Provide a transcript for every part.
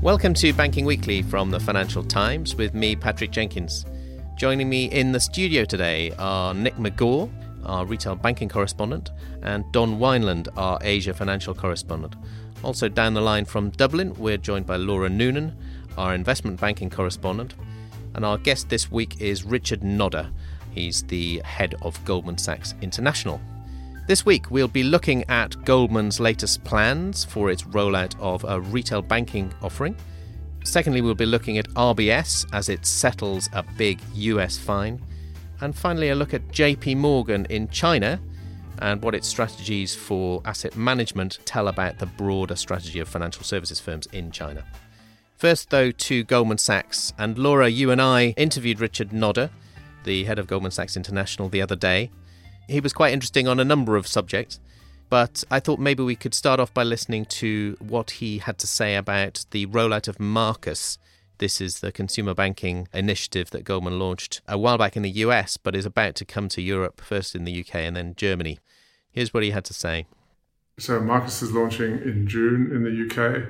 Welcome to Banking Weekly from the Financial Times with me, Patrick Jenkins. Joining me in the studio today are Nick Megaw, our retail banking correspondent, and Don Weinland, our Asia financial correspondent. Also, down the line from Dublin, we're joined by Laura Noonan, our investment banking correspondent. And our guest this week is Richard Gnodde. He's the head of Goldman Sachs International. This week, we'll be looking at Goldman's latest plans for its rollout of a retail banking offering. Secondly, we'll be looking at RBS as it settles a big US fine. And finally, a look at JP Morgan in China and what its strategies for asset management tell about the broader strategy of financial services firms in China. First, though, to Goldman Sachs. And Laura, you and I interviewed Richard Gnodde, the head of Goldman Sachs International, the other day. He was quite interesting on a number of subjects, but I thought maybe we could start off by listening to what he had to say about the rollout of Marcus this is the consumer banking initiative that Goldman launched a while back in the US, but is about to come to Europe, first in the UK and then Germany. Here's what he had to say. So, Marcus is launching in June in the UK.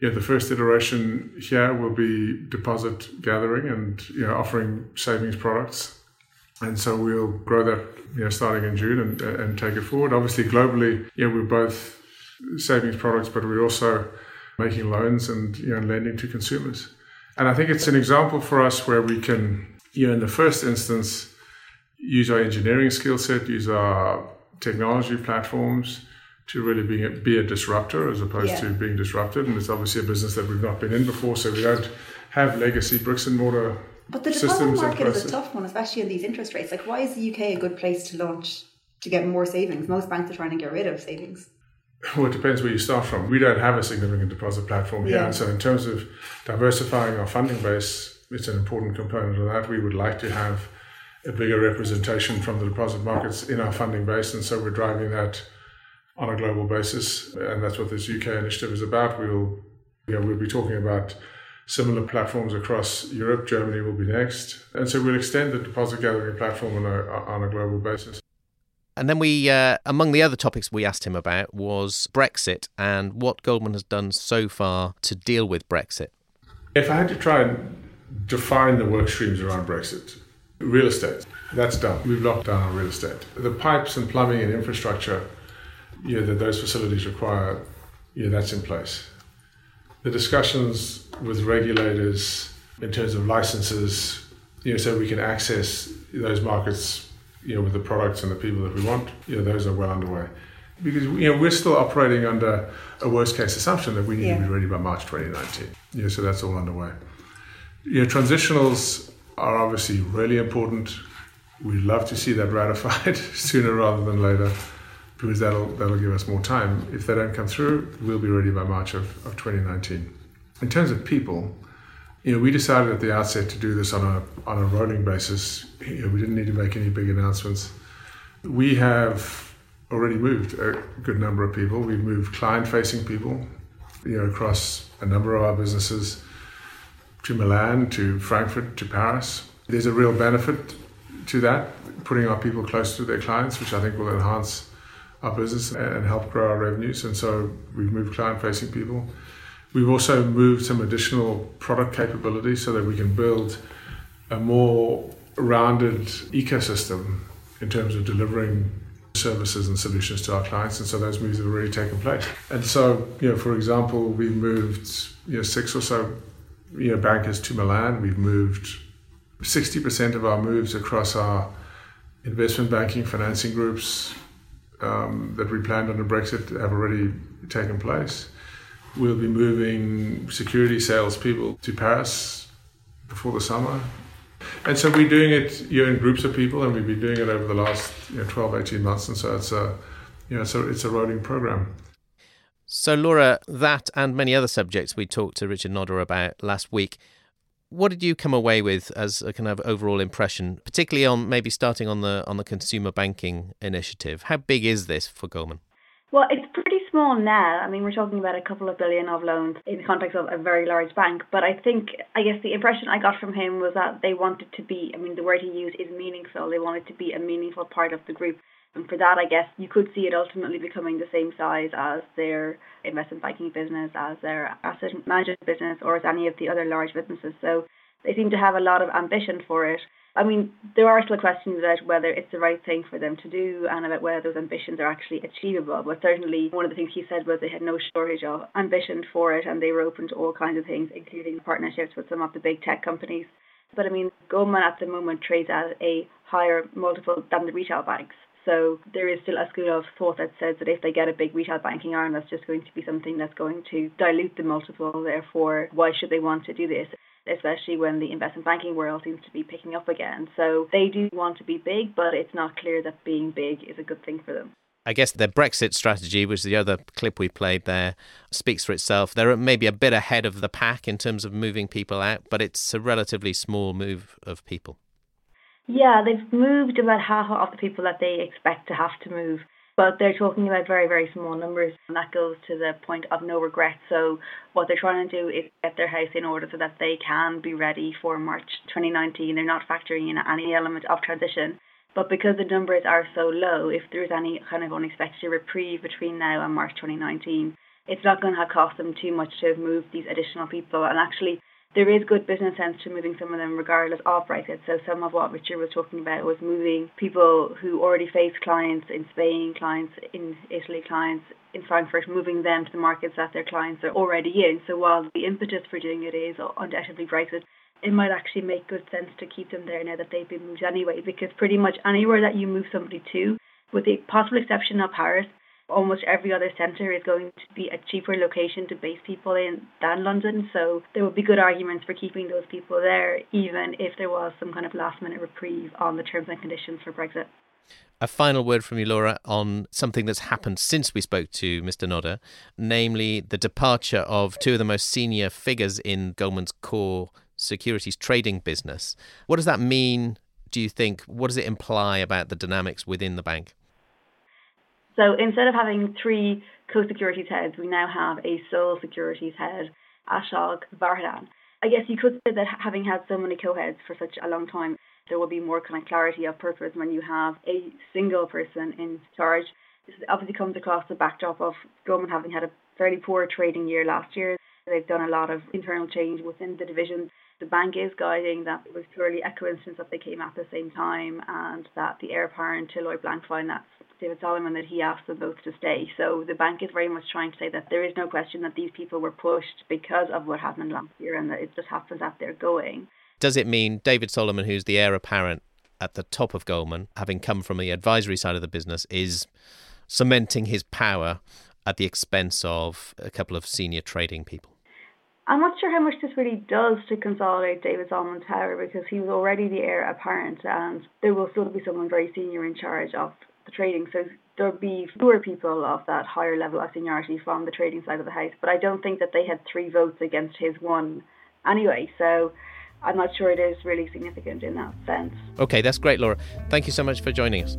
Yeah, the first iteration here will be deposit gathering and you know offering savings products, and so we'll grow that you know starting in June and and take it forward. Obviously, globally, yeah, we're both savings products, but we're also making loans and you know lending to consumers. And I think it's an example for us where we can, you know, in the first instance, use our engineering skill set, use our technology platforms to really be a, be a disruptor as opposed yeah. to being disrupted. And it's obviously a business that we've not been in before, so we don't have legacy bricks and mortar. But the deposit market is a tough one, especially in these interest rates. Like, why is the UK a good place to launch to get more savings? Most banks are trying to get rid of savings. Well, it depends where you start from. We don't have a significant deposit platform here. So, in terms of diversifying our funding base, it's an important component of that. We would like to have a bigger representation from the deposit markets in our funding base. And so, we're driving that on a global basis. And that's what this UK initiative is about. We'll, you know, we'll be talking about similar platforms across Europe. Germany will be next. And so, we'll extend the deposit gathering platform on a, on a global basis. And then we, uh, among the other topics we asked him about was Brexit and what Goldman has done so far to deal with Brexit. If I had to try and define the work streams around Brexit, real estate, that's done. We've locked down on real estate. The pipes and plumbing and infrastructure you know, that those facilities require, you know, that's in place. The discussions with regulators in terms of licenses, you know, so we can access those markets you know, with the products and the people that we want, you know, those are well underway. Because you know we're still operating under a worst case assumption that we need yeah. to be ready by March 2019. You know, so that's all underway. You know, transitionals are obviously really important. We'd love to see that ratified sooner rather than later, because that'll that'll give us more time. If they don't come through, we'll be ready by March of, of 2019. In terms of people, you know, we decided at the outset to do this on a on a rolling basis. You know, we didn't need to make any big announcements. We have already moved a good number of people. We've moved client-facing people, you know, across a number of our businesses to Milan, to Frankfurt, to Paris. There's a real benefit to that, putting our people close to their clients, which I think will enhance our business and help grow our revenues. And so we've moved client-facing people. We've also moved some additional product capability so that we can build a more rounded ecosystem in terms of delivering services and solutions to our clients. And so those moves have already taken place. And so, you know, for example, we've moved, you know, six or so, you know, bankers to Milan. We've moved 60% of our moves across our investment banking financing groups um, that we planned under Brexit have already taken place. We'll be moving security salespeople to Paris before the summer. And so we're doing it you know, in groups of people, and we've been doing it over the last you know, 12, 18 months. And so it's a, you know, so it's a rolling program. So, Laura, that and many other subjects we talked to Richard Gnodde about last week. What did you come away with as a kind of overall impression, particularly on maybe starting on the on the consumer banking initiative? How big is this for Goldman? Well, it's pretty small now. I mean, we're talking about a couple of billion of loans in the context of a very large bank. But I think, I guess the impression I got from him was that they wanted to be, I mean, the word he used is meaningful. They wanted to be a meaningful part of the group. And for that, I guess you could see it ultimately becoming the same size as their investment banking business, as their asset management business, or as any of the other large businesses. So they seem to have a lot of ambition for it. I mean, there are still questions about whether it's the right thing for them to do and about whether those ambitions are actually achievable. But certainly, one of the things he said was they had no shortage of ambition for it and they were open to all kinds of things, including partnerships with some of the big tech companies. But I mean, Goldman at the moment trades at a higher multiple than the retail banks. So there is still a school of thought that says that if they get a big retail banking arm, that's just going to be something that's going to dilute the multiple. Therefore, why should they want to do this? Especially when the investment banking world seems to be picking up again. So they do want to be big, but it's not clear that being big is a good thing for them. I guess their Brexit strategy, which the other clip we played there, speaks for itself. They're maybe a bit ahead of the pack in terms of moving people out, but it's a relatively small move of people. Yeah, they've moved about half of the people that they expect to have to move, but they're talking about very, very small numbers, and that goes to the point of no regret. So, what they're trying to do is get their house in order so that they can be ready for March 2019. They're not factoring in any element of transition. But because the numbers are so low, if there's any kind of unexpected reprieve between now and March 2019, it's not going to cost them too much to have moved these additional people. And actually, there is good business sense to moving some of them regardless of Brexit. So some of what Richard was talking about was moving people who already face clients in Spain, clients in Italy, clients in Frankfurt, moving them to the markets that their clients are already in. So while the impetus for doing it is undoubtedly Brexit, it might actually make good sense to keep them there now that they've been moved anyway, because pretty much anywhere that you move somebody to, with the possible exception of Paris, almost every other centre is going to be a cheaper location to base people in than London. So there would be good arguments for keeping those people there, even if there was some kind of last minute reprieve on the terms and conditions for Brexit. A final word from you, Laura, on something that's happened since we spoke to Mr. Gnodde, namely the departure of two of the most senior figures in Goldman's core securities trading business. What does that mean, do you think? What does it imply about the dynamics within the bank? So instead of having three co-securities heads, we now have a sole securities head, Ashok Varadhan. I guess you could say that having had so many co-heads for such a long time, there will be more kind of clarity of purpose when you have a single person in charge. This obviously comes across the backdrop of Goldman having had a fairly poor trading year last year. They've done a lot of internal change within the division. The bank is guiding that it was purely a coincidence that they came at the same time and that the heir apparent to Lloyd Blankfein, that's David Solomon, that he asked them both to stay. So the bank is very much trying to say that there is no question that these people were pushed because of what happened last year and that it just happens that they're going. Does it mean David Solomon, who's the heir apparent at the top of Goldman, having come from the advisory side of the business, is cementing his power at the expense of a couple of senior trading people? I'm not sure how much this really does to consolidate David Solomon's power because he was already the heir apparent and there will still be someone very senior in charge of the trading. So there'll be fewer people of that higher level of seniority from the trading side of the house. But I don't think that they had three votes against his one anyway. So I'm not sure it is really significant in that sense. Okay, that's great, Laura. Thank you so much for joining us.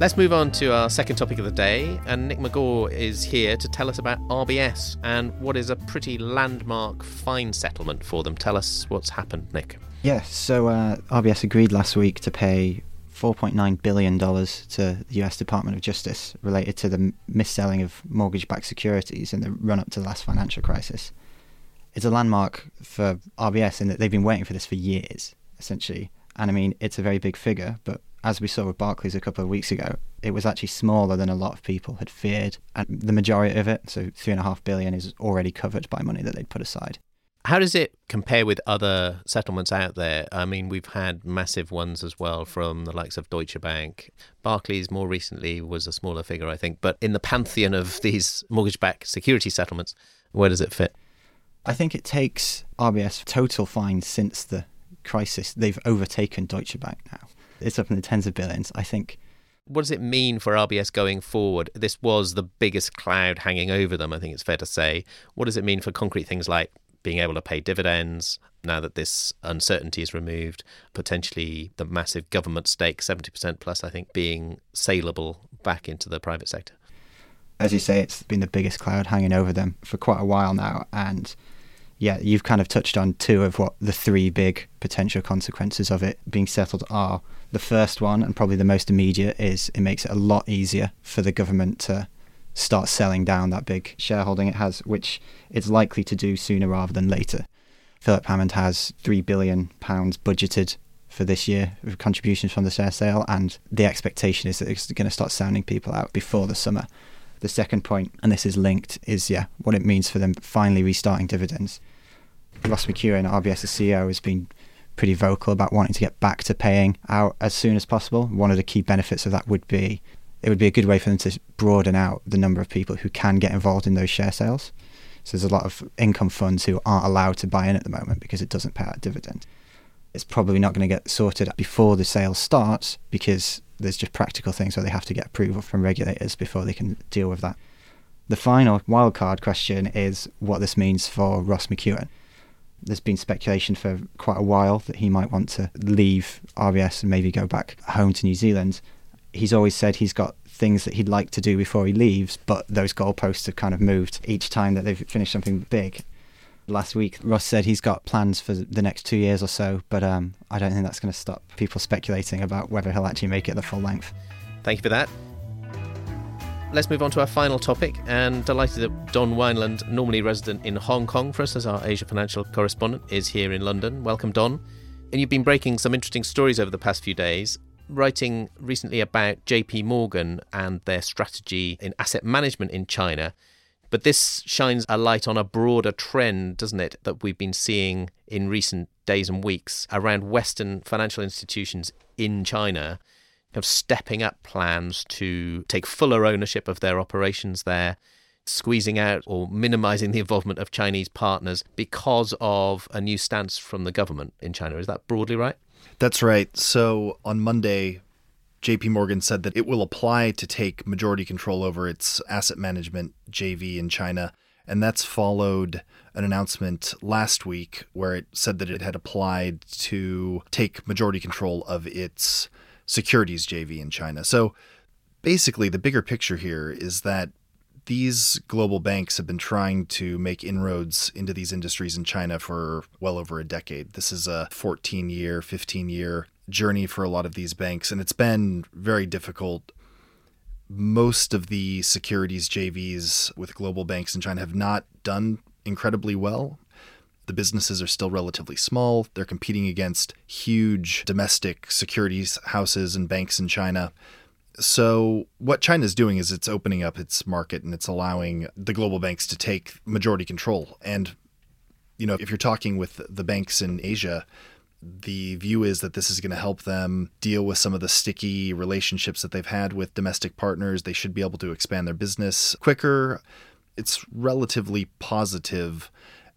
Let's move on to our second topic of the day, and Nick Megaw is here to tell us about RBS and what is a pretty landmark fine settlement for them. Tell us what's happened, Nick. Yes, so uh, RBS agreed last week to pay $4.9 billion to the US Department of Justice related to the mis-selling of mortgage-backed securities in the run-up to the last financial crisis. It's a landmark for RBS in that they've been waiting for this for years, essentially. And I mean, it's a very big figure, but as we saw with Barclays a couple of weeks ago, it was actually smaller than a lot of people had feared. And the majority of it, so three and a half billion, is already covered by money that they'd put aside. How does it compare with other settlements out there? I mean, we've had massive ones as well from the likes of Deutsche Bank. Barclays more recently was a smaller figure, I think. But in the pantheon of these mortgage backed security settlements, where does it fit? I think it takes RBS total fines since the crisis, they've overtaken Deutsche Bank now. It's up in the tens of billions. I think what does it mean for RBS going forward? This was the biggest cloud hanging over them, I think it's fair to say. What does it mean for concrete things like being able to pay dividends now that this uncertainty is removed, potentially the massive government stake, 70% plus, I think, being saleable back into the private sector? As you say, it's been the biggest cloud hanging over them for quite a while now. And yeah, you've kind of touched on two of what the three big potential consequences of it being settled are. The first one, and probably the most immediate, is it makes it a lot easier for the government to start selling down that big shareholding it has, which it's likely to do sooner rather than later. Philip Hammond has £3 billion budgeted for this year of contributions from the share sale, and the expectation is that it's going to start sounding people out before the summer. The second point, and this is linked, is yeah, what it means for them finally restarting dividends. Ross McEwan, RBS's CEO, has been pretty vocal about wanting to get back to paying out as soon as possible. One of the key benefits of that would be it would be a good way for them to broaden out the number of people who can get involved in those share sales. So there's a lot of income funds who aren't allowed to buy in at the moment because it doesn't pay out a dividend. It's probably not going to get sorted before the sale starts because there's just practical things where they have to get approval from regulators before they can deal with that. The final wildcard question is what this means for Ross McEwan. There's been speculation for quite a while that he might want to leave RBS and maybe go back home to New Zealand he's always said he's got things that he'd like to do before he leaves, but those goalposts have kind of moved each time that they've finished something big. Last week, Ross said he's got plans for the next two years or so, but um, I don't think that's going to stop people speculating about whether he'll actually make it the full length. Thank you for that. Let's move on to our final topic, and delighted that Don Weinland, normally resident in Hong Kong for us as our Asia Financial correspondent, is here in London. Welcome, Don. And you've been breaking some interesting stories over the past few days writing recently about JP Morgan and their strategy in asset management in China. But this shines a light on a broader trend, doesn't it, that we've been seeing in recent days and weeks around Western financial institutions in China of stepping up plans to take fuller ownership of their operations there, squeezing out or minimizing the involvement of Chinese partners because of a new stance from the government in China. Is that broadly right? That's right. So on Monday, JP Morgan said that it will apply to take majority control over its asset management JV in China. And that's followed an announcement last week where it said that it had applied to take majority control of its securities JV in China. So basically, the bigger picture here is that these global banks have been trying to make inroads into these industries in China for well over a decade. This is a 14 year, 15 year journey for a lot of these banks, and it's been very difficult. Most of the securities JVs with global banks in China have not done incredibly well. The businesses are still relatively small. They're competing against huge domestic securities houses and banks in China. So, what China is doing is it's opening up its market and it's allowing the global banks to take majority control. And, you know, if you're talking with the banks in Asia, the view is that this is going to help them deal with some of the sticky relationships that they've had with domestic partners. They should be able to expand their business quicker. It's relatively positive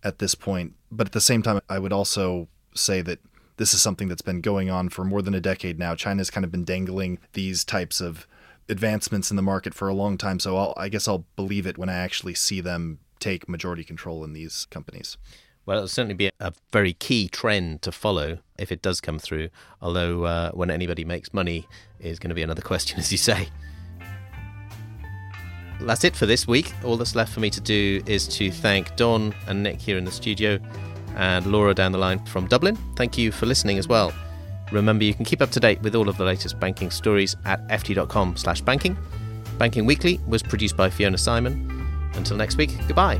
at this point. But at the same time, I would also say that this is something that's been going on for more than a decade now. China's kind of been dangling these types of advancements in the market for a long time. So I'll, I guess I'll believe it when I actually see them take majority control in these companies. Well, it'll certainly be a very key trend to follow if it does come through. Although, uh, when anybody makes money is going to be another question, as you say. That's it for this week. All that's left for me to do is to thank Don and Nick here in the studio and Laura down the line from Dublin. Thank you for listening as well. Remember, you can keep up to date with all of the latest banking stories at ft.com slash banking. Banking Weekly was produced by Fiona Simon. Until next week, goodbye.